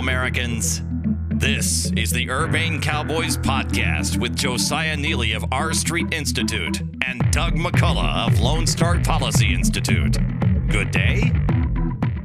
Americans. This is the Urbane Cowboys podcast with Josiah Neeley of R Street Institute and Doug McCullough of Lone Star Policy Institute. Good day.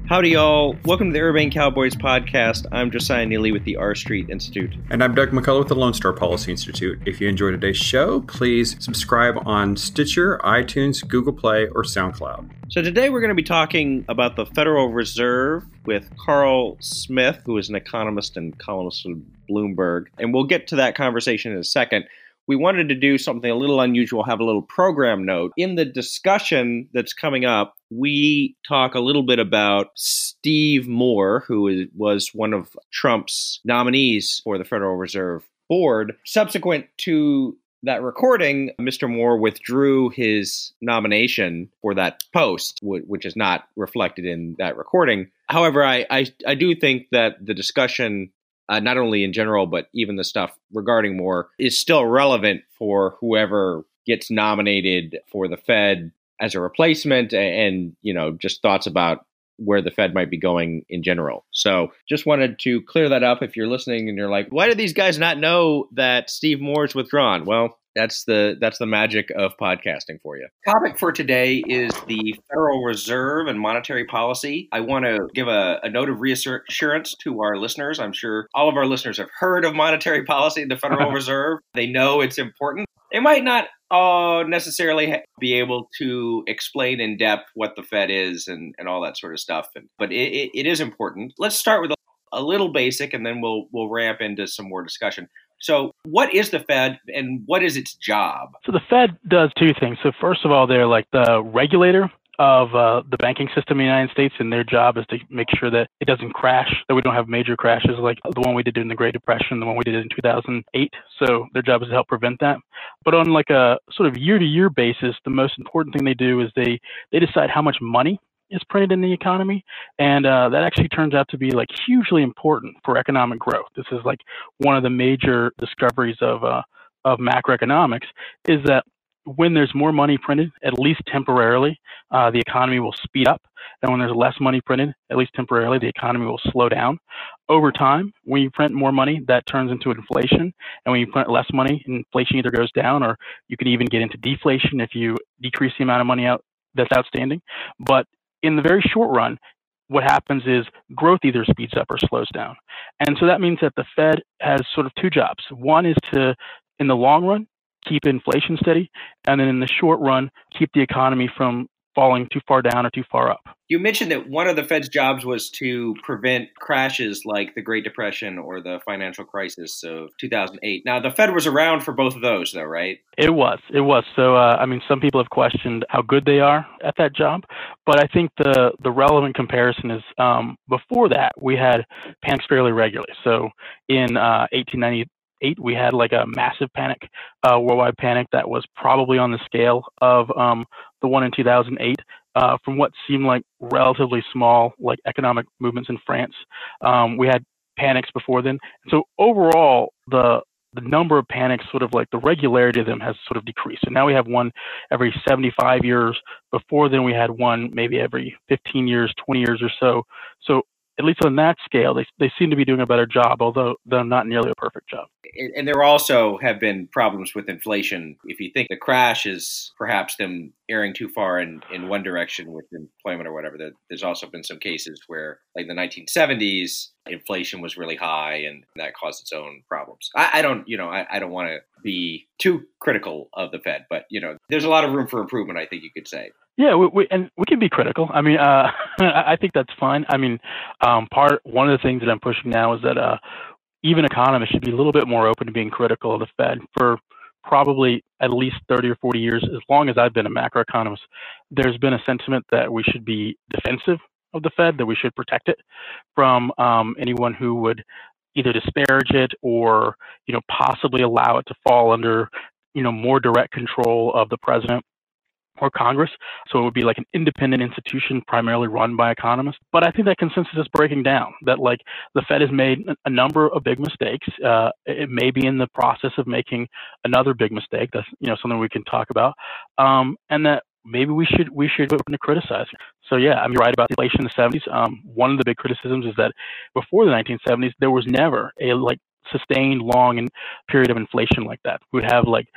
Howdy, y'all. Welcome to the Urbane Cowboys podcast. I'm Josiah Neeley with the R Street Institute. And I'm Doug McCullough with the Lone Star Policy Institute. If you enjoyed today's show, please subscribe on Stitcher, iTunes, Google Play, or SoundCloud. So today we're going to be talking about the Federal Reserve with Karl Smith, who is an economist and columnist of Bloomberg. And we'll get to that conversation in a second we wanted to do something a little unusual, have a little program note. In the discussion that's coming up, we talk a little bit about Steve Moore, who is, was one of Trump's nominees for the Federal Reserve Board. Subsequent to that recording, Mr. Moore withdrew his nomination for that post, which is not reflected in that recording. However, I, I, I do think that the discussion uh, not only in general, but even the stuff regarding Moore, is still relevant for whoever gets nominated for the Fed as a replacement and, you know, just thoughts about where the Fed might be going in general. So just wanted to clear that up if you're listening and you're like, why do these guys not know that Steve Moore's withdrawn? Well, that's the that's the magic of podcasting for you. Topic for today is the Federal Reserve and monetary policy. I want to give a, a note of reassurance to our listeners. I'm sure all of our listeners have heard of monetary policy, the Federal Reserve. They know it's important. They might not uh, necessarily be able to explain in depth what the Fed is and, and all that sort of stuff. And, but it, it, it is important. Let's start with a, a little basic, and then we'll we'll ramp into some more discussion. So, what is the Fed and what is its job? So, the Fed does two things. So, first of all, they're like the regulator of uh, the banking system in the United States, and their job is to make sure that it doesn't crash, that we don't have major crashes like the one we did in the Great Depression, the one we did in 2008. So their job is to help prevent that. But on like a sort of year-to-year basis, the most important thing they do is they they decide how much money is printed in the economy, and uh, that actually turns out to be like hugely important for economic growth. This is like one of the major discoveries of uh, of macroeconomics is that when there's more money printed, at least temporarily, uh, the economy will speed up. And when there's less money printed, at least temporarily, the economy will slow down. Over time, when you print more money, that turns into inflation. And when you print less money, inflation either goes down or you can even get into deflation if you decrease the amount of money out that's outstanding. But in the very short run, what happens is growth either speeds up or slows down. And so that means that the Fed has sort of two jobs. One is to, in the long run, keep inflation steady, and then in the short run, keep the economy from falling too far down or too far up. You mentioned that one of the Fed's jobs was to prevent crashes like the Great Depression or the financial crisis of 2008. Now, the Fed was around for both of those, though, right? It was. It was. So, uh, I mean, some people have questioned how good they are at that job, but I think the the relevant comparison is um, before that we had panics fairly regularly. So, in uh, 1890 eight, we had like a massive panic, uh, worldwide panic that was probably on the scale of um, the one in 2008. Uh, from what seemed like relatively small, like economic movements in France, um, we had panics before then. So overall, the the number of panics, sort of like the regularity of them, has sort of decreased. So now we have one every 75 years. Before then, we had one maybe every 15 years, 20 years or so. So at least on that scale, they, they seem to be doing a better job, although they're not nearly a perfect job. And there also have been problems with inflation. If you think the crash is perhaps them erring too far in, in one direction with employment or whatever, there's also been some cases where, like the 1970s, inflation was really high and that caused its own problems. I, I don't, you know, I, I don't want to be too critical of the Fed, but, you know, there's a lot of room for improvement, I think you could say. Yeah, we, we, and we can be critical. I mean, uh, I think that's fine. I mean, um, part one of the things that I'm pushing now is that uh, even economists should be a little bit more open to being critical of the Fed for probably at least 30 or 40 years. As long as I've been a macroeconomist, there's been a sentiment that we should be defensive of the Fed, that we should protect it from um, anyone who would either disparage it or you know possibly allow it to fall under you know more direct control of the president or Congress. So it would be like an independent institution primarily run by economists. But I think that consensus is breaking down that like the Fed has made a number of big mistakes. Uh, it may be in the process of making another big mistake. That's, you know, something we can talk about. Um, and that maybe we should we should open to criticize. So yeah, I'm right about inflation in the 70s. Um, one of the big criticisms is that before the 1970s, there was never a like sustained long and period of inflation like that. We would have like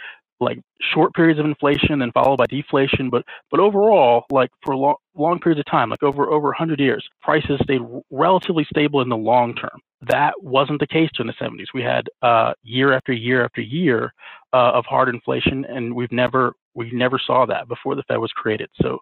like short periods of inflation and followed by deflation, but but overall, like for long, long periods of time, like over over 100 years, prices stayed relatively stable in the long term. That wasn't the case during the 70s. We had uh, year after year after year uh, of hard inflation, and we've never we never saw that before the Fed was created. So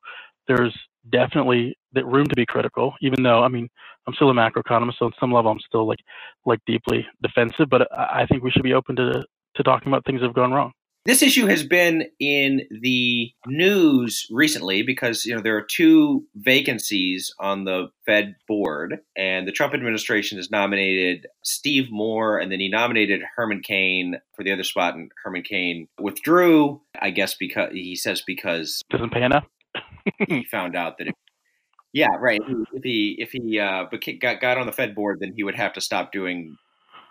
there's definitely that room to be critical, even though I mean I'm still a macroeconomist, so on some level I'm still like like deeply defensive. But I think we should be open to to talking about things that have gone wrong. This issue has been in the news recently because you know there are two vacancies on the Fed board, and the Trump administration has nominated Steve Moore, and then he nominated Herman Cain for the other spot, and Herman Cain withdrew. I guess because he says because doesn't pay enough. he found out that. If, yeah, right. If he if he uh, got got on the Fed board, then he would have to stop doing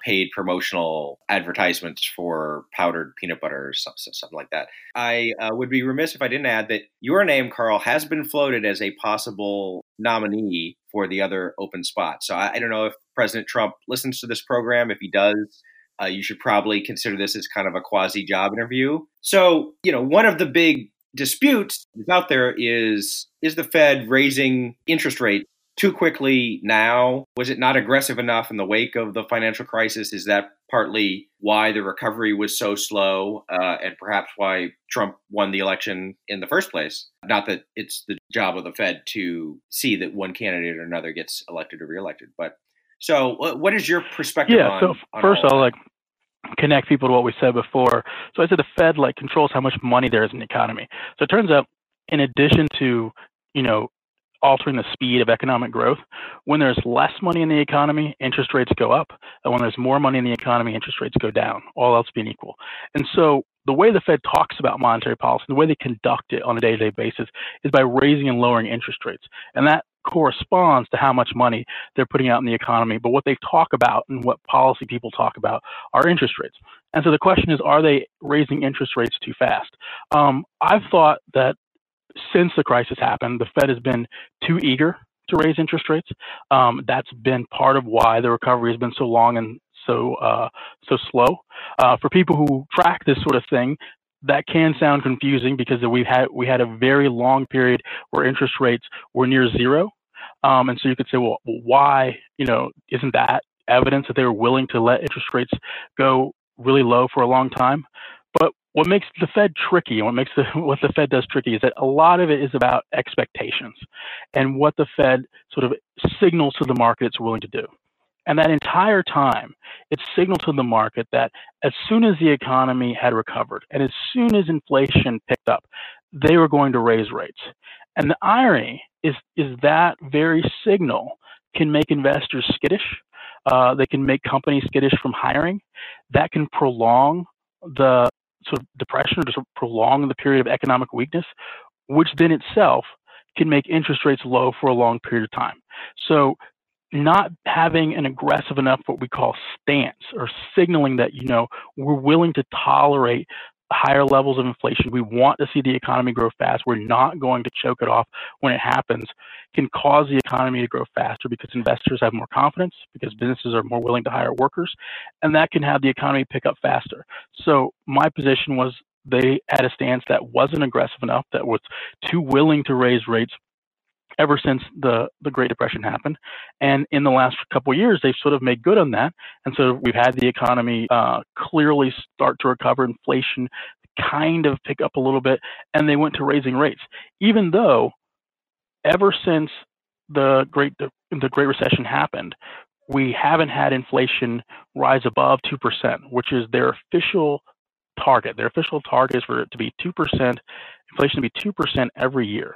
paid promotional advertisements for powdered peanut butter or something like that. I uh, would be remiss if I didn't add that your name, Karl, has been floated as a possible nominee for the other open spot. So I, I don't know if President Trump listens to this program. If he does, uh, you should probably consider this as kind of a quasi job interview. So, you know, one of the big disputes out there is is the Fed raising interest rates too quickly now? Was it not aggressive enough in the wake of the financial crisis? Is that partly why the recovery was so slow uh, and perhaps why Trump won the election in the first place? Not that it's the job of the Fed to see that one candidate or another gets elected or reelected, but so what is your perspective yeah, on, so on first I'll like connect people to what we said before. So I said the Fed like controls how much money there is in the economy. So it turns out in addition to you know altering the speed of economic growth. When there's less money in the economy, interest rates go up. And when there's more money in the economy, interest rates go down, all else being equal. And so the way the Fed talks about monetary policy, the way they conduct it on a day to day basis, is by raising and lowering interest rates. And that corresponds to how much money they're putting out in the economy. But what they talk about and what policy people talk about are interest rates. And so the question is, are they raising interest rates too fast? Um, I've thought that since the crisis happened, the Fed has been too eager to raise interest rates. Um, that's been part of why the recovery has been so long and so uh, so slow. Uh, for people who track this sort of thing, that can sound confusing because we've had we had a very long period where interest rates were near zero, um, and so you could say, well, why? You know, isn't that evidence that they were willing to let interest rates go really low for a long time? What makes the Fed tricky and what makes the, what the Fed does tricky is that a lot of it is about expectations and what the Fed sort of signals to the market it's willing to do. And that entire time, it signaled to the market that as soon as the economy had recovered and as soon as inflation picked up, they were going to raise rates. And the irony is, is that very signal can make investors skittish. Uh, they can make companies skittish from hiring. That can prolong the sort of depression or just prolong the period of economic weakness, which then itself can make interest rates low for a long period of time. So not having an aggressive enough what we call stance or signaling that you know we're willing to tolerate higher levels of inflation. We want to see the economy grow fast. We're not going to choke it off when it happens, can cause the economy to grow faster because investors have more confidence, because businesses are more willing to hire workers, and that can have the economy pick up faster. So my position was they had a stance that wasn't aggressive enough, that was too willing to raise rates ever since the, the Great Depression happened. And in the last couple of years, they've sort of made good on that. And so we've had the economy uh, clearly start to recover, inflation kind of pick up a little bit, and they went to raising rates, even though ever since the Great the Great Recession happened, we haven't had inflation rise above two percent, which is their official target. Their official target is for it to be two percent, inflation to be two percent every year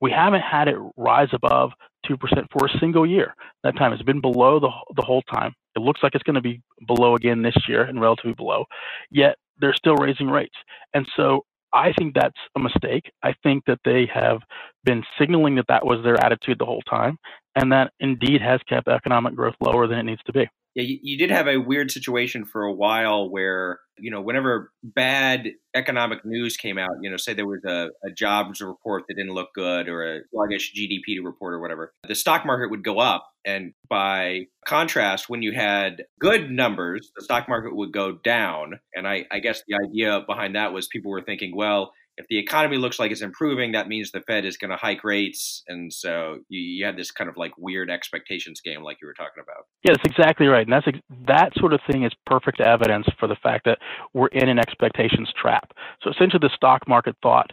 we haven't had it rise above 2% for a single year. That time it's been below the, the whole time. It looks like it's going to be below again this year and relatively below, yet they're still raising rates. And so I think that's a mistake. I think that they have been signaling that that was their attitude the whole time. and that indeed has kept economic growth lower than it needs to be. Yeah, you, you, did have a weird situation for a while where, you know, whenever bad economic news came out, you know, say there was a, a jobs report that didn't look good or a sluggish GDP to report or whatever, the stock market would go up. And by contrast, when you had good numbers, the stock market would go down. And I, I guess the idea behind that was people were thinking, well, if the economy looks like it's improving, that means the Fed is going to hike rates, and so you, you had this kind of like weird expectations game, like you were talking about. Yeah, that's exactly right, and that's that sort of thing is perfect evidence for the fact that we're in an expectations trap. So essentially, the stock market thought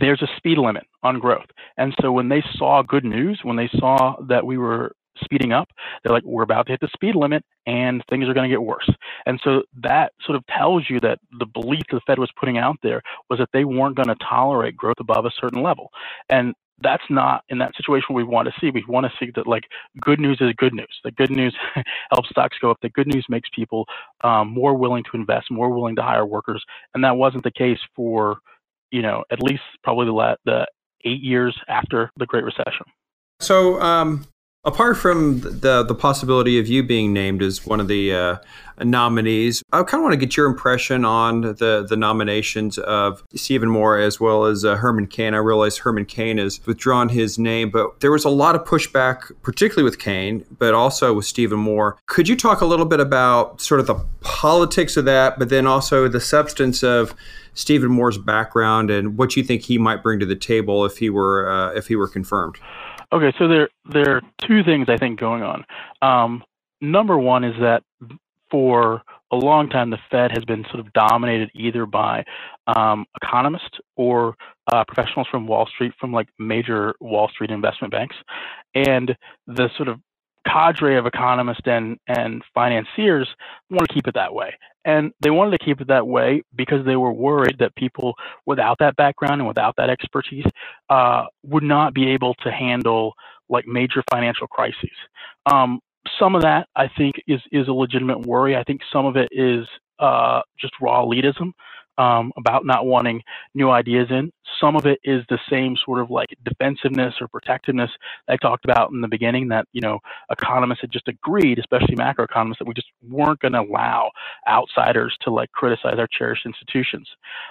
there's a speed limit on growth, and so when they saw good news, when they saw that we were speeding up. They're like, we're about to hit the speed limit and things are going to get worse. And so that sort of tells you that the belief the Fed was putting out there was that they weren't going to tolerate growth above a certain level. And that's not in that situation we want to see. We want to see that like good news is good news. The good news helps stocks go up. The good news makes people um, more willing to invest, more willing to hire workers, and that wasn't the case for you know at least probably the the eight years after the Great Recession. So um, Apart from the the possibility of you being named as one of the uh, nominees, I kind of want to get your impression on the the nominations of Stephen Moore as well as uh, Herman Cain. I realize Herman Cain has withdrawn his name, but there was a lot of pushback, particularly with Cain, but also with Stephen Moore. Could you talk a little bit about sort of the politics of that, but then also the substance of Stephen Moore's background and what you think he might bring to the table if he were uh, if he were confirmed? Okay, so there there are two things I think going on. Um, number one is that for a long time the Fed has been sort of dominated either by um, economists or uh, professionals from Wall Street, from like major Wall Street investment banks, and the sort of cadre of economists and, and financiers want to keep it that way. And they wanted to keep it that way because they were worried that people without that background and without that expertise uh, would not be able to handle like major financial crises. Um, some of that I think is is a legitimate worry. I think some of it is uh, just raw elitism um, about not wanting new ideas in. Some of it is the same sort of like defensiveness or protectiveness I talked about in the beginning that, you know, economists had just agreed, especially macroeconomists, that we just weren't going to allow outsiders to like criticize our cherished institutions.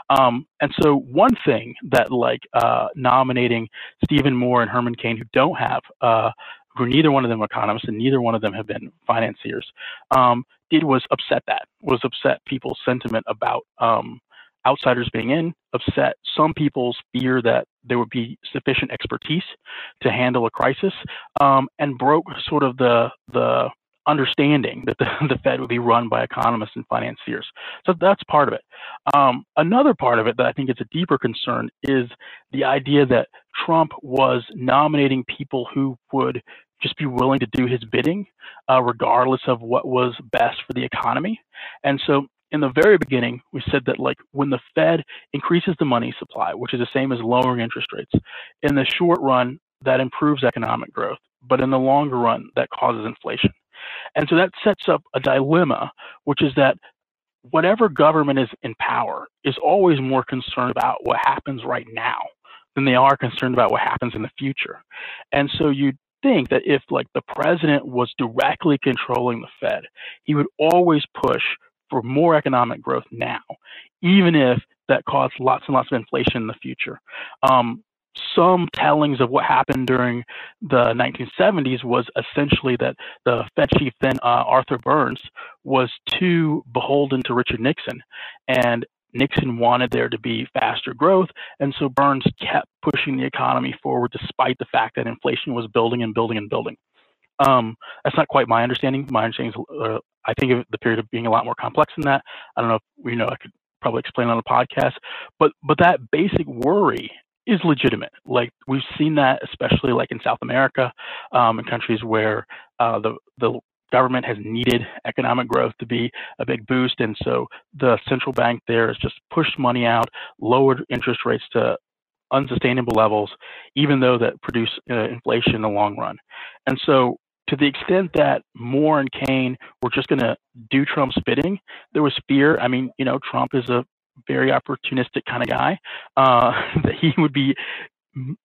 Um, and so one thing that like uh, nominating Stephen Moore and Herman Cain, who don't have uh, who neither one of them economists and neither one of them have been financiers, um, did was upset that, was upset people's sentiment about um, outsiders being in upset some people's fear that there would be sufficient expertise to handle a crisis um, and broke sort of the the understanding that the, the Fed would be run by economists and financiers. So that's part of it. Um, another part of it that I think is a deeper concern is the idea that Trump was nominating people who would just be willing to do his bidding, uh, regardless of what was best for the economy. And so in the very beginning, we said that like when the Fed increases the money supply, which is the same as lowering interest rates, in the short run, that improves economic growth, but in the longer run, that causes inflation. And so that sets up a dilemma, which is that whatever government is in power is always more concerned about what happens right now than they are concerned about what happens in the future. And so you think that if like the president was directly controlling the Fed, he would always push for more economic growth now, even if that caused lots and lots of inflation in the future. Um, some tellings of what happened during the 1970s was essentially that the Fed chief then, uh, Arthur Burns, was too beholden to Richard Nixon. And Nixon wanted there to be faster growth, and so Burns kept pushing the economy forward despite the fact that inflation was building and building and building. Um, that's not quite my understanding. My understanding is, uh, I think of the period of being a lot more complex than that. I don't know if you know I could probably explain on a podcast, but but that basic worry is legitimate. Like we've seen that, especially like in South America, um, in countries where uh, the the government has needed economic growth to be a big boost, and so the central bank there has just pushed money out, lowered interest rates to unsustainable levels, even though that produce uh, inflation in the long run. And so to the extent that Moore and Cain were just going to do Trump's bidding, there was fear. I mean, you know, Trump is a very opportunistic kind of guy, uh, that he would be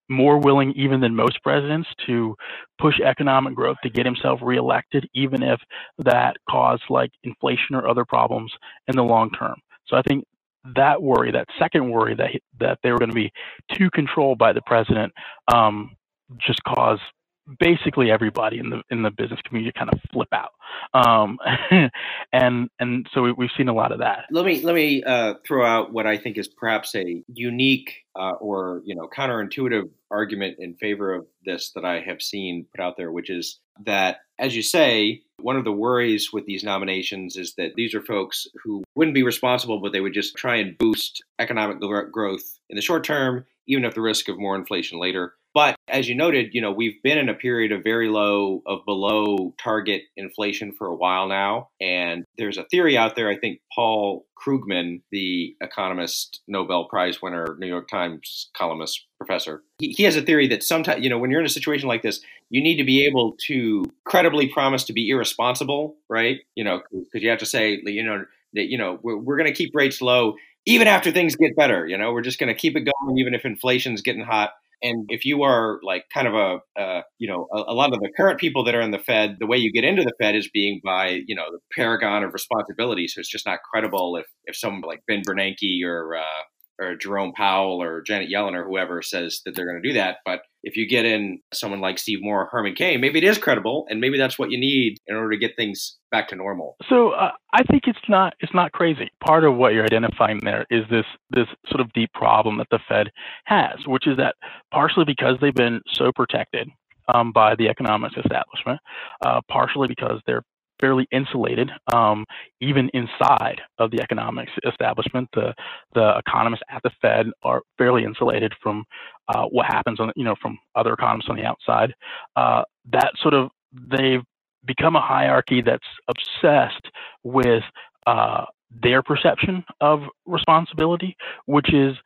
more willing even than most presidents to push economic growth to get himself reelected, even if that caused like inflation or other problems in the long term. So I think that worry, that second worry that that they were going to be too controlled by the president, um, just caused basically everybody in the in the business community kind of flip out, um, and and so we, have seen a lot of that. Let me let me uh, throw out what I think is perhaps a unique uh, or you know counterintuitive argument in favor of this that I have seen put out there, which is that, as you say, one of the worries with these nominations is that these are folks who wouldn't be responsible, but they would just try and boost economic growth in the short term, even at the risk of more inflation later. But as you noted, you know, we've been in a period of very low, of below target inflation for a while now. And there's a theory out there, I think Paul Krugman, the economist, Nobel Prize winner, New York Times columnist, professor, he, he has a theory that sometimes, you know, when you're in a situation like this, you need to be able to credibly promise to be irresponsible, right? You know, because you have to say, you know, that, you know, we're, we're going to keep rates low even after things get better. You know, we're just going to keep it going, even if inflation's getting hot and if you are like kind of a, uh, you know, a, a, lot of the current people that are in the Fed, the way you get into the Fed is being by, you know, the paragon of responsibility. So it's just not credible if, if someone like Ben Bernanke or, uh, or Jerome Powell or Janet Yellen or whoever says that they're going to do that. But if you get in someone like Steve Moore, or Herman Cain, maybe it is credible, and maybe that's what you need in order to get things back to normal. So uh, I think it's not it's not crazy. Part of what you're identifying there is this this sort of deep problem that the Fed has, which is that partially because they've been so protected um, by the economics establishment, uh, partially because they're fairly insulated, um, even inside of the economics establishment. The the economists at the Fed are fairly insulated from uh, what happens on you know from other economists on the outside. Uh, that sort of they've become a hierarchy that's obsessed with uh, their perception of responsibility, which is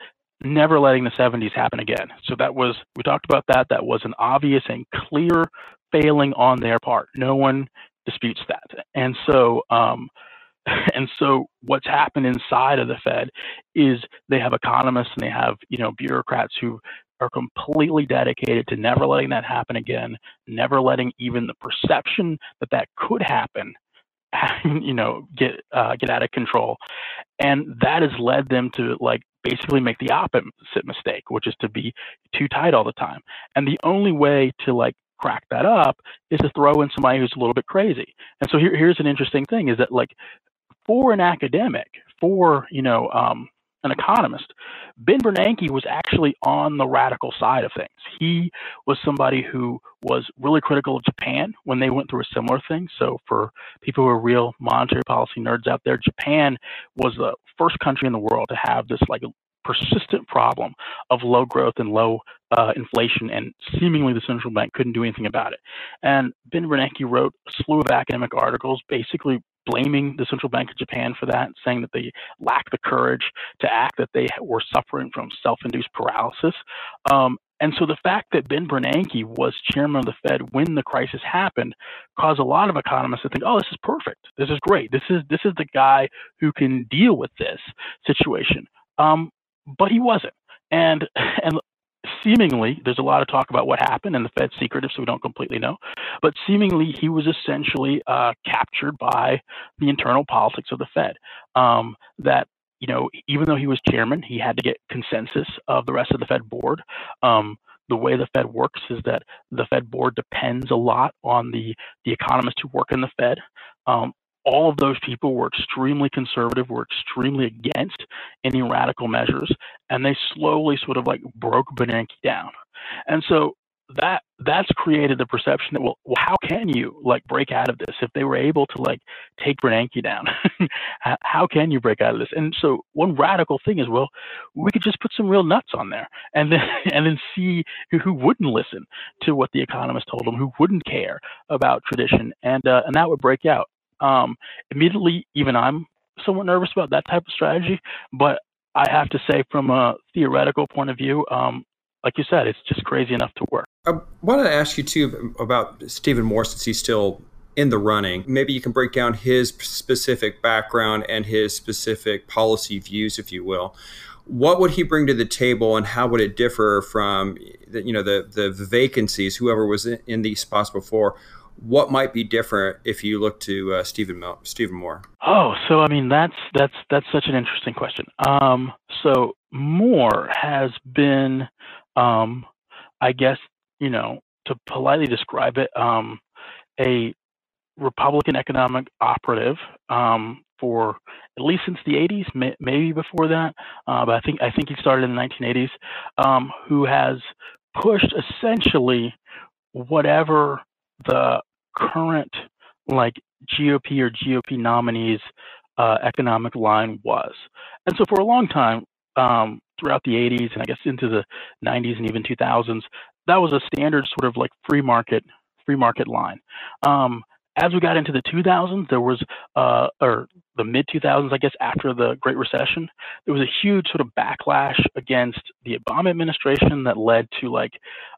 never letting the 70s happen again. So that was we talked about that. That was an obvious and clear failing on their part. No one disputes that. And so, um, and so what's happened inside of the Fed is they have economists and they have you know bureaucrats who are completely dedicated to never letting that happen again, never letting even the perception that that could happen, you know, get uh, get out of control, and that has led them to like basically make the opposite mistake, which is to be too tight all the time. And the only way to like crack that up is to throw in somebody who's a little bit crazy. And so here, here's an interesting thing is that like for an academic, for you know um, an economist, Ben Bernanke was actually on the radical side of things. He was somebody who was really critical of Japan when they went through a similar thing. So for people who are real monetary policy nerds out there, Japan was the first country in the world to have this like persistent problem of low growth and low uh, inflation, and seemingly the central bank couldn't do anything about it. And Ben Bernanke wrote a slew of academic articles basically blaming the central bank of Japan for that, saying that they lacked the courage to act, that they were suffering from self-induced paralysis. Um, and so the fact that Ben Bernanke was chairman of the Fed when the crisis happened caused a lot of economists to think, "Oh, this is perfect. This is great. This is this is the guy who can deal with this situation." Um, but he wasn't. And and seemingly, there's a lot of talk about what happened, and the Fed's secretive, so we don't completely know. But seemingly, he was essentially uh, captured by the internal politics of the Fed. Um, that you know, even though he was chairman, he had to get consensus of the rest of the Fed board. Um, the way the Fed works is that the Fed board depends a lot on the the economists who work in the Fed. Um, all of those people were extremely conservative, were extremely against any radical measures, and they slowly sort of like broke Bernanke down. And so that that's created the perception that well, well how can you like break out of this? If they were able to like take Bernanke down how can you break out of this? And so one radical thing is well we could just put some real nuts on there and then and then see who, who wouldn't listen to what the economists told them who wouldn't care about tradition and uh, and that would break out um, immediately, even I'm somewhat nervous about that type of strategy. But I have to say, from a theoretical point of view, um, like you said, it's just crazy enough to work. I wanted to ask you too about Stephen Moore, since he's still in the running. Maybe you can break down his specific background and his specific policy views, if you will. what would he bring to the table, and how would it differ from the, you know the the vacancies? Whoever was in, in these spots before, what might be different if you look to uh, Stephen Stephen Moore? Oh, so I mean that's that's that's such an interesting question. Um, so Moore has been, um, I guess you know, to politely describe it, um, a Republican economic operative um, for at least since the 80s, may, maybe before that, uh, but I think I think he started in the 1980s. Um, who has pushed essentially whatever the current like GOP or GOP nominees uh, economic line was, and so for a long time. Um, throughout the 80s and I guess into the 90s and even 2000s, that was a standard sort of like free market free market line. Um, as we got into the 2000s, there was, uh, or the mid 2000s, I guess, after the Great Recession, there was a huge sort of backlash against the Obama administration that led to like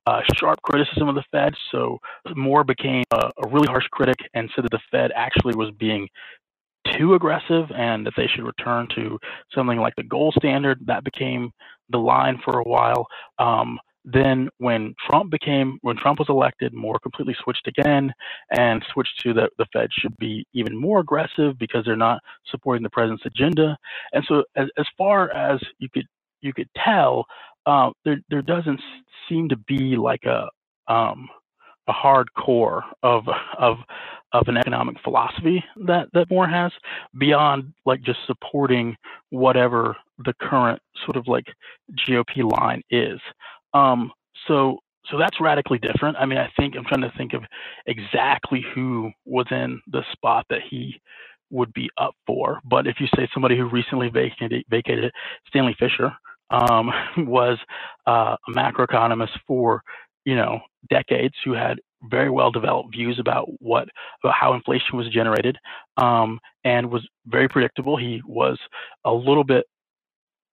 uh, sharp criticism of the Fed. So Moore became a, a really harsh critic and said that the Fed actually was being too aggressive and that they should return to something like the gold standard. That became the line for a while. Um, then when Trump became when Trump was elected, Moore completely switched again and switched to the the Fed should be even more aggressive because they're not supporting the president's agenda. And so as as far as you could you could tell, uh, there there doesn't seem to be like a um, a hard core of of of an economic philosophy that that Moore has beyond like just supporting whatever the current sort of like GOP line is. Um, so so that's radically different. I mean, I think I'm trying to think of exactly who was in the spot that he would be up for. But if you say somebody who recently vacated, vacated Stanley Fischer um, was uh, a macroeconomist for you know decades, who had very well developed views about what about how inflation was generated um, and was very predictable. He was a little bit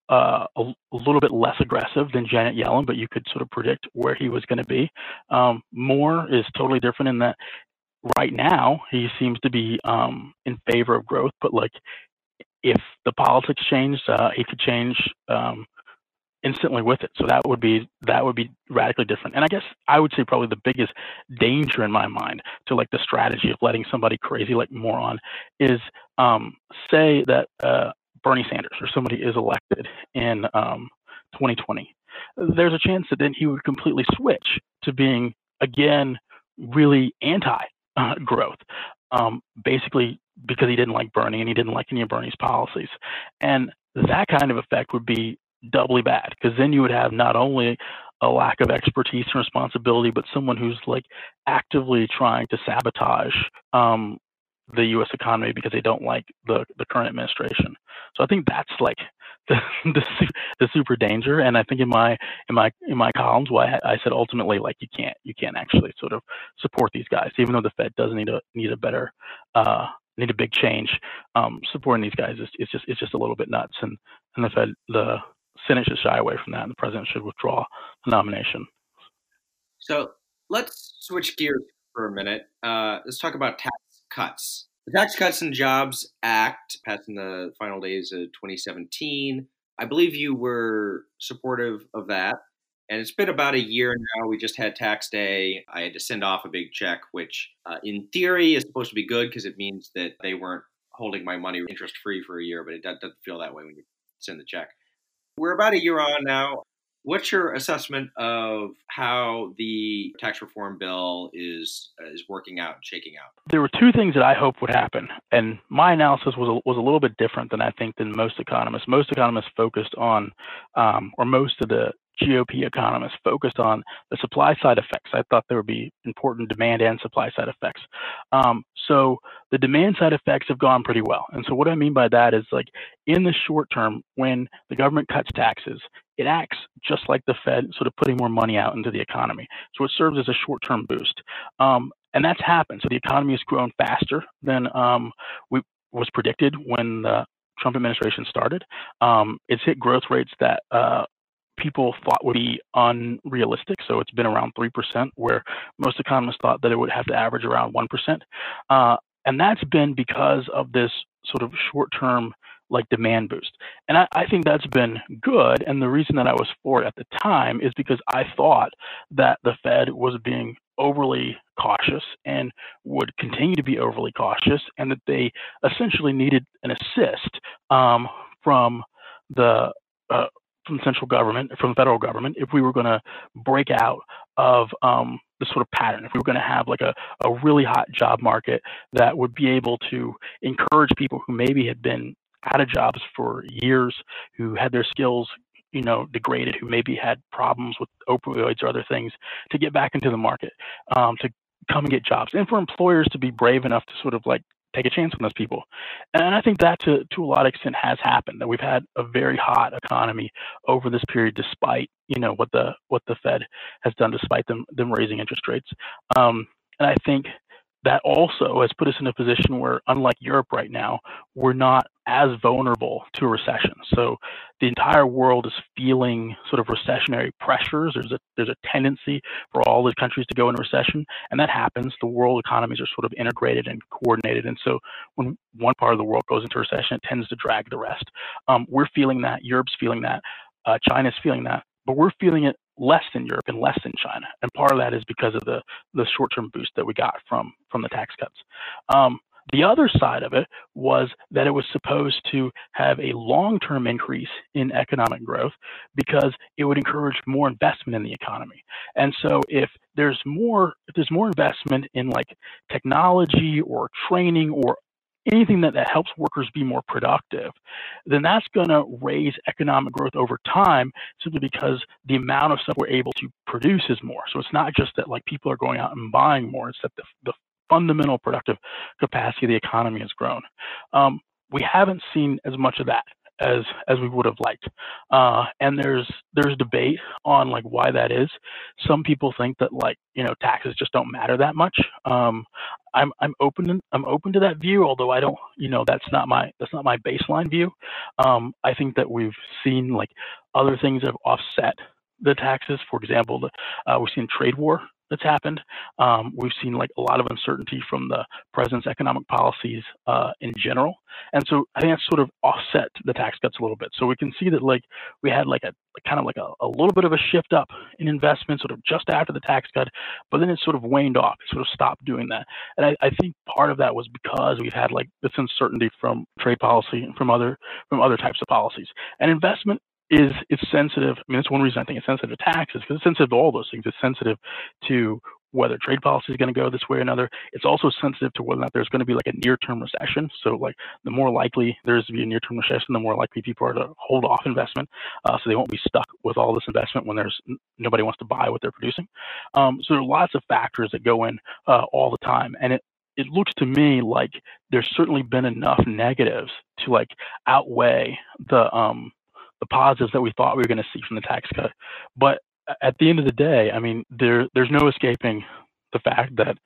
uh, a, a, little bit less aggressive than Janet Yellen, but you could sort of predict where he was going to be. Um, Moore is totally different in that right now he seems to be um, in favor of growth, but like if the politics changed, uh, he could change um, instantly with it. So that would be that would be radically different. And I guess I would say probably the biggest danger in my mind to like the strategy of letting somebody crazy like moron is um, say that uh, Bernie Sanders or somebody is elected in um, 2020, there's a chance that then he would completely switch to being again really anti-growth, um, basically because he didn't like Bernie and he didn't like any of Bernie's policies, and that kind of effect would be doubly bad because then you would have not only a lack of expertise and responsibility, but someone who's like actively trying to sabotage um, the U.S. economy because they don't like the the current administration. So I think that's like the the, the super danger. And I think in my in my in my columns, why I said ultimately like you can't you can't actually sort of support these guys, even though the Fed does need a need a better uh, need a big change. Um, supporting these guys is, is just it's just a little bit nuts, and and the Fed the Senate should shy away from that, and the president should withdraw the nomination. So let's switch gears for a minute. Uh, let's talk about tax cuts. The Tax Cuts and Jobs Act passed in the final days of 2017. I believe you were supportive of that. And it's been about a year now. We just had tax day. I had to send off a big check, which uh, in theory is supposed to be good because it means that they weren't holding my money interest free for a year, but it doesn't feel that way when you send the check. We're about a year on now. What's your assessment of how the tax reform bill is is working out and shaking out? There were two things that I hoped would happen, and my analysis was a, was a little bit different than I think than most economists. Most economists focused on, um, or most of the GOP economists focused on the supply side effects. I thought there would be important demand and supply side effects. Um, so the demand side effects have gone pretty well. And so what I mean by that is like in the short term, when the government cuts taxes, it acts just like the Fed, sort of putting more money out into the economy. So it serves as a short term boost. Um, and that's happened. So the economy has grown faster than um, we was predicted when the Trump administration started. Um, it's hit growth rates that uh, people thought would be unrealistic. So it's been around 3%, where most economists thought that it would have to average around 1%. Uh, and that's been because of this sort of short term like demand boost. And I, I, think that's been good. And the reason that I was for it at the time is because I thought that the Fed was being overly cautious and would continue to be overly cautious, and that they essentially needed an assist um, from the uh, from the central government, from the federal government, if we were going to break out of um, this sort of pattern, if we were going to have like a, a really hot job market that would be able to encourage people who maybe had been out of jobs for years, who had their skills you know degraded who maybe had problems with opioids or other things to get back into the market um, to come and get jobs. And for employers to be brave enough to sort of like take a chance on those people. And I think that to, to a lot of extent has happened that we've had a very hot economy over this period, despite, you know, what the, what the Fed has done, despite them, them raising interest rates. Um, and I think that also has put us in a position where, unlike Europe right now, we're not as vulnerable to recession. So the entire world is feeling sort of recessionary pressures. There's a there's a tendency for all the countries to go into recession, and that happens. The world economies are sort of integrated and coordinated, and so when one part of the world goes into recession, it tends to drag the rest. Um, we're feeling that. Europe's feeling that. Uh, China's feeling that but we're feeling it less than Europe and less than China. And part of that is because of the, the short term boost that we got from, from the tax cuts. Um, the other side of it was that it was supposed to have a long term increase in economic growth because it would encourage more investment in the economy. And so if there's more if there's more investment in like technology or training or anything that, that helps workers be more productive, then that's going to raise economic growth over time simply because the amount of stuff we're able to produce is more. So it's not just that like people are going out and buying more, it's that the, the fundamental productive capacity of the economy has grown. Um, we haven't seen as much of that as as we would have liked. Uh, and there's there's debate on like why that is. Some people think that like you know taxes just don't matter that much. Um, I'm I'm open I'm open to that view, although I don't you know that's not my that's not my baseline view. Um, I think that we've seen like other things have offset the taxes. For example, the, uh, we've seen trade war that's happened. Um, we've seen like a lot of uncertainty from the president's economic policies uh, in general, and so I think that's sort of offset the tax cuts a little bit. So we can see that like we had like a kind of like a, a little bit of a shift up in investment sort of just after the tax cut, but then it sort of waned off. It sort of stopped doing that, and I, I think part of that was because we've had like this uncertainty from trade policy and from other from other types of policies, and investment is it's sensitive. I mean, that's one reason I think it's sensitive to taxes because it's sensitive to all those things. It's sensitive to whether trade policy is going to go this way or another. It's also sensitive to whether or not there's going to be like a near-term recession. So, like, the more likely there is to be a near-term recession, the more likely people are to hold off investment, uh, so they won't be stuck with all this investment when there's nobody wants to buy what they're producing. Um, so, there are lots of factors that go in uh, all the time, and it it looks to me like there's certainly been enough negatives to like outweigh the um the positives that we thought we were going to see from the tax cut. But at the end of the day, I mean, there there's no escaping the fact that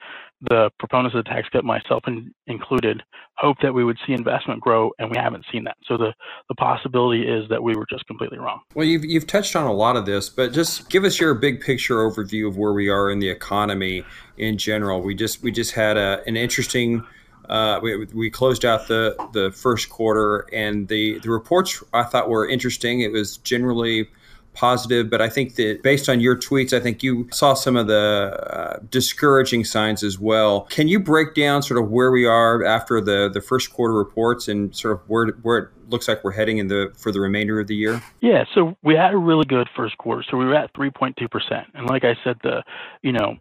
the proponents of the tax cut, myself in, included, hoped that we would see investment grow, and we haven't seen that. So the, the possibility is that we were just completely wrong. Well, you've, you've touched on a lot of this, but just give us your big picture overview of where we are in the economy in general. We just we just had a, an interesting uh, we, we closed out the, the first quarter, and the, the reports I thought were interesting. It was generally positive, but I think that based on your tweets, I think you saw some of the uh, discouraging signs as well. Can you break down sort of where we are after the, the first quarter reports and sort of where where it looks like we're heading in the for the remainder of the year? Yeah, so we had a really good first quarter. So we were at 3.2 percent, and like I said, the you know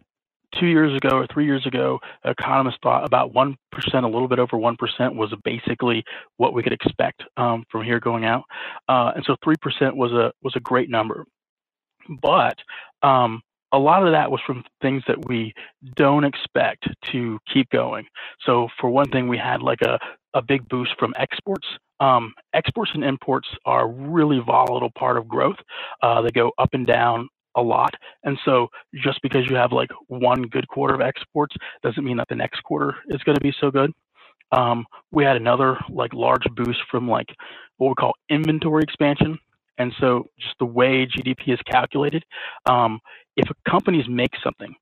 two years ago or three years ago, economists thought about 1%, a little bit over 1% was basically what we could expect um, from here going out. Uh, and so 3% was a, was a great number. But um, a lot of that was from things that we don't expect to keep going. So for one thing, we had like a, a big boost from exports. Um, exports and imports are a really volatile part of growth. Uh, they go up and down a lot. And so just because you have like one good quarter of exports doesn't mean that the next quarter is going to be so good. Um, we had another like large boost from like what we call inventory expansion. And so just the way GDP is calculated, um, if companies make something,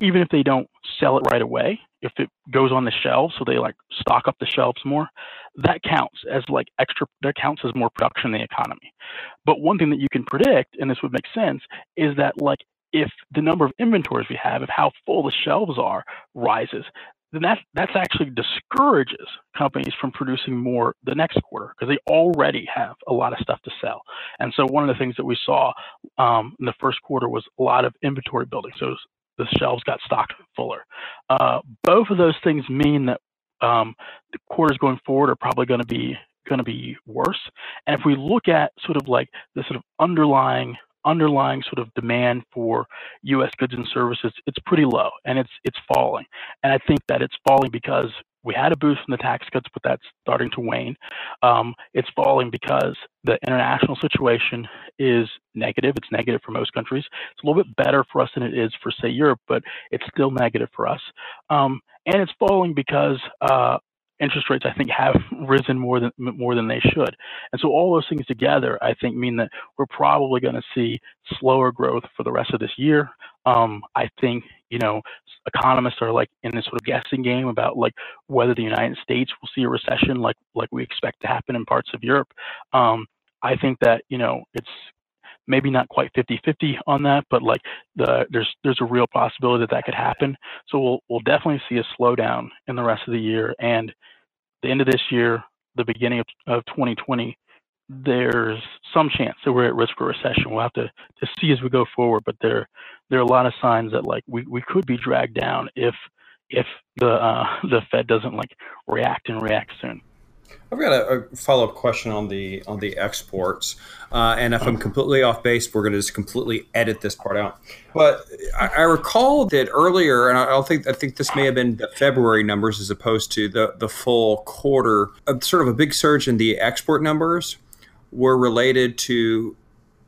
even if they don't sell it right away, if it goes on the shelves, so they like stock up the shelves more, that counts as like extra. That counts as more production in the economy. But one thing that you can predict, and this would make sense, is that like if the number of inventories we have, if how full the shelves are, rises, then that that's actually discourages companies from producing more the next quarter because they already have a lot of stuff to sell. And so one of the things that we saw um, in the first quarter was a lot of inventory building. So the shelves got stocked fuller. Uh, both of those things mean that um, the quarters going forward are probably going to be going to be worse. And if we look at sort of like the sort of underlying underlying sort of demand for U.S. goods and services, it's pretty low and it's it's falling. And I think that it's falling because we had a boost from the tax cuts, but that's starting to wane. Um, it's falling because the international situation is negative. It's negative for most countries. It's a little bit better for us than it is for, say, Europe, but it's still negative for us. Um, and it's falling because uh, interest rates I think have risen more than more than they should. And so all those things together I think mean that we're probably going to see slower growth for the rest of this year. Um, I think you know economists are like in this sort of guessing game about like whether the United States will see a recession like like we expect to happen in parts of Europe. Um, I think that you know it's maybe not quite 50-50 on that, but like the there's there's a real possibility that that could happen. So we'll we'll definitely see a slowdown in the rest of the year and the end of this year, the beginning of, of 2020. There's some chance that we're at risk for recession. We'll have to, to see as we go forward, but there there are a lot of signs that like we, we could be dragged down if if the uh, the Fed doesn't like react and react soon. I've got a, a follow up question on the on the exports, uh, and if I'm completely off base, we're going to just completely edit this part out. But I, I recall that earlier, and I, I think I think this may have been the February numbers as opposed to the the full quarter. A, sort of a big surge in the export numbers were related to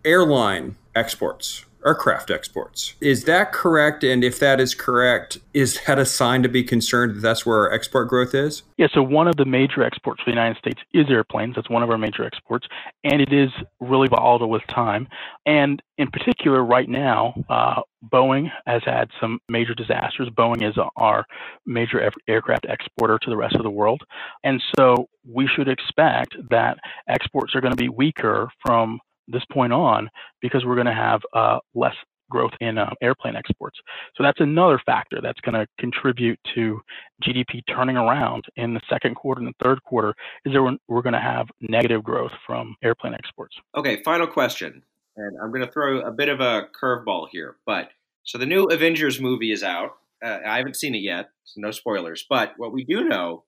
airline exports aircraft exports. Is that correct? And if that is correct, is that a sign to be concerned that that's where our export growth is? Yeah, so one of the major exports for the United States is airplanes. That's one of our major exports. And it is really volatile with time. And in particular, right now, uh, Boeing has had some major disasters. Boeing is our major aircraft exporter to the rest of the world. And so we should expect that exports are going to be weaker from this point on because we're going to have uh, less growth in uh, airplane exports. So that's another factor that's going to contribute to GDP turning around in the second quarter and the third quarter is that we're, going to have negative growth from airplane exports. Okay, final question. And I'm going to throw a bit of a curveball here. But so the new Avengers movie is out. Uh, I haven't seen it yet, so no spoilers. But what we do know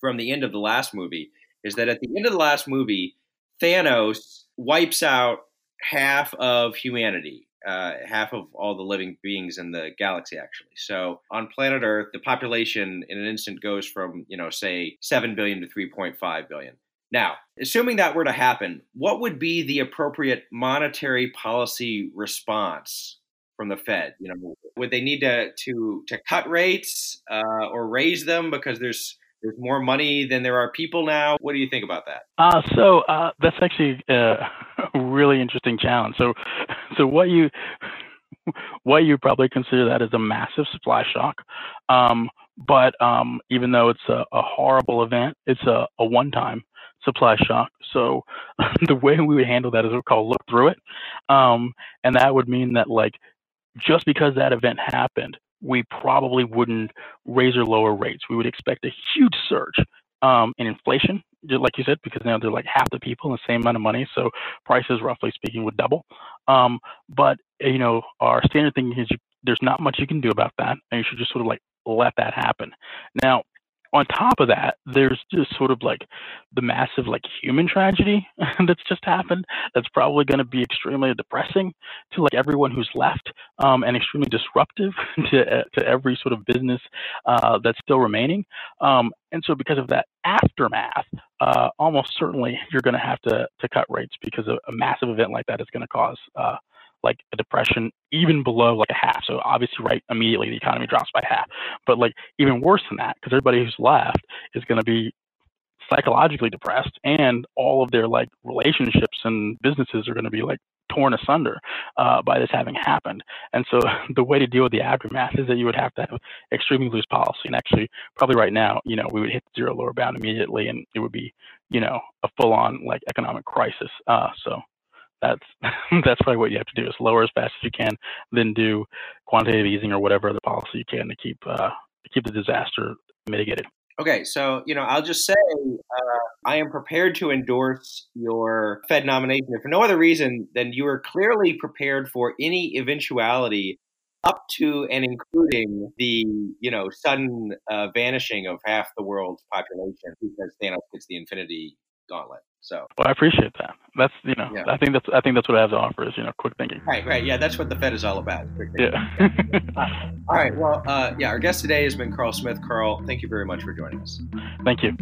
from the end of the last movie is that at the end of the last movie, Thanos wipes out half of humanity, uh, half of all the living beings in the galaxy, actually. So on planet Earth, the population in an instant goes from, you know, say 7 billion to 3.5 billion. Now, assuming that were to happen, what would be the appropriate monetary policy response from the Fed? You know, would they need to to to cut rates uh, or raise them because there's there's more money than there are people now. What do you think about that? Uh, so uh, that's actually uh, a really interesting challenge. So, so what you what you probably consider that as a massive supply shock. Um, but um, even though it's a, a horrible event, it's a, a one-time supply shock. So the way we would handle that is we call look through it, um, and that would mean that like just because that event happened we probably wouldn't raise or lower rates. We would expect a huge surge um, in inflation, like you said, because now they're like half the people in the same amount of money, so prices, roughly speaking, would double. Um, but you know, our standard thing is you, there's not much you can do about that, and you should just sort of like let that happen. Now, on top of that, there's just sort of like the massive like human tragedy that's just happened. That's probably going to be extremely depressing to like everyone who's left, um, and extremely disruptive to uh, to every sort of business uh, that's still remaining. Um, and so, because of that aftermath, uh, almost certainly you're going to have to to cut rates because a, a massive event like that is going to cause uh, like a depression even below like a half. So obviously, right immediately the economy drops by half. But like even worse than that, because everybody who's left is going to be psychologically depressed, and all of their like relationships and businesses are going to be like torn asunder uh, by this having happened. And so the way to deal with the aftermath is that you would have to have extremely loose policy. And actually, probably right now, you know, we would hit zero lower bound immediately, and it would be, you know, a full-on like economic crisis. Uh, so that's that's probably what you have to do is lower as fast as you can, then do quantitative easing or whatever other policy you can to keep uh, keep the disaster mitigated. Okay, so you know, I'll just say uh, I am prepared to endorse your Fed nomination for no other reason than you are clearly prepared for any eventuality up to and including the you know sudden uh, vanishing of half the world's population because Thanos gets the Infinity Gauntlet. So, well, I appreciate that. That's you know, yeah. I think that's I think that's what I have to offer is you know, quick thinking. Right, right, yeah, that's what the Fed is all about. Yeah. all right. Well, uh, yeah, our guest today has been Karl Smith. Karl, thank you very much for joining us. Thank you.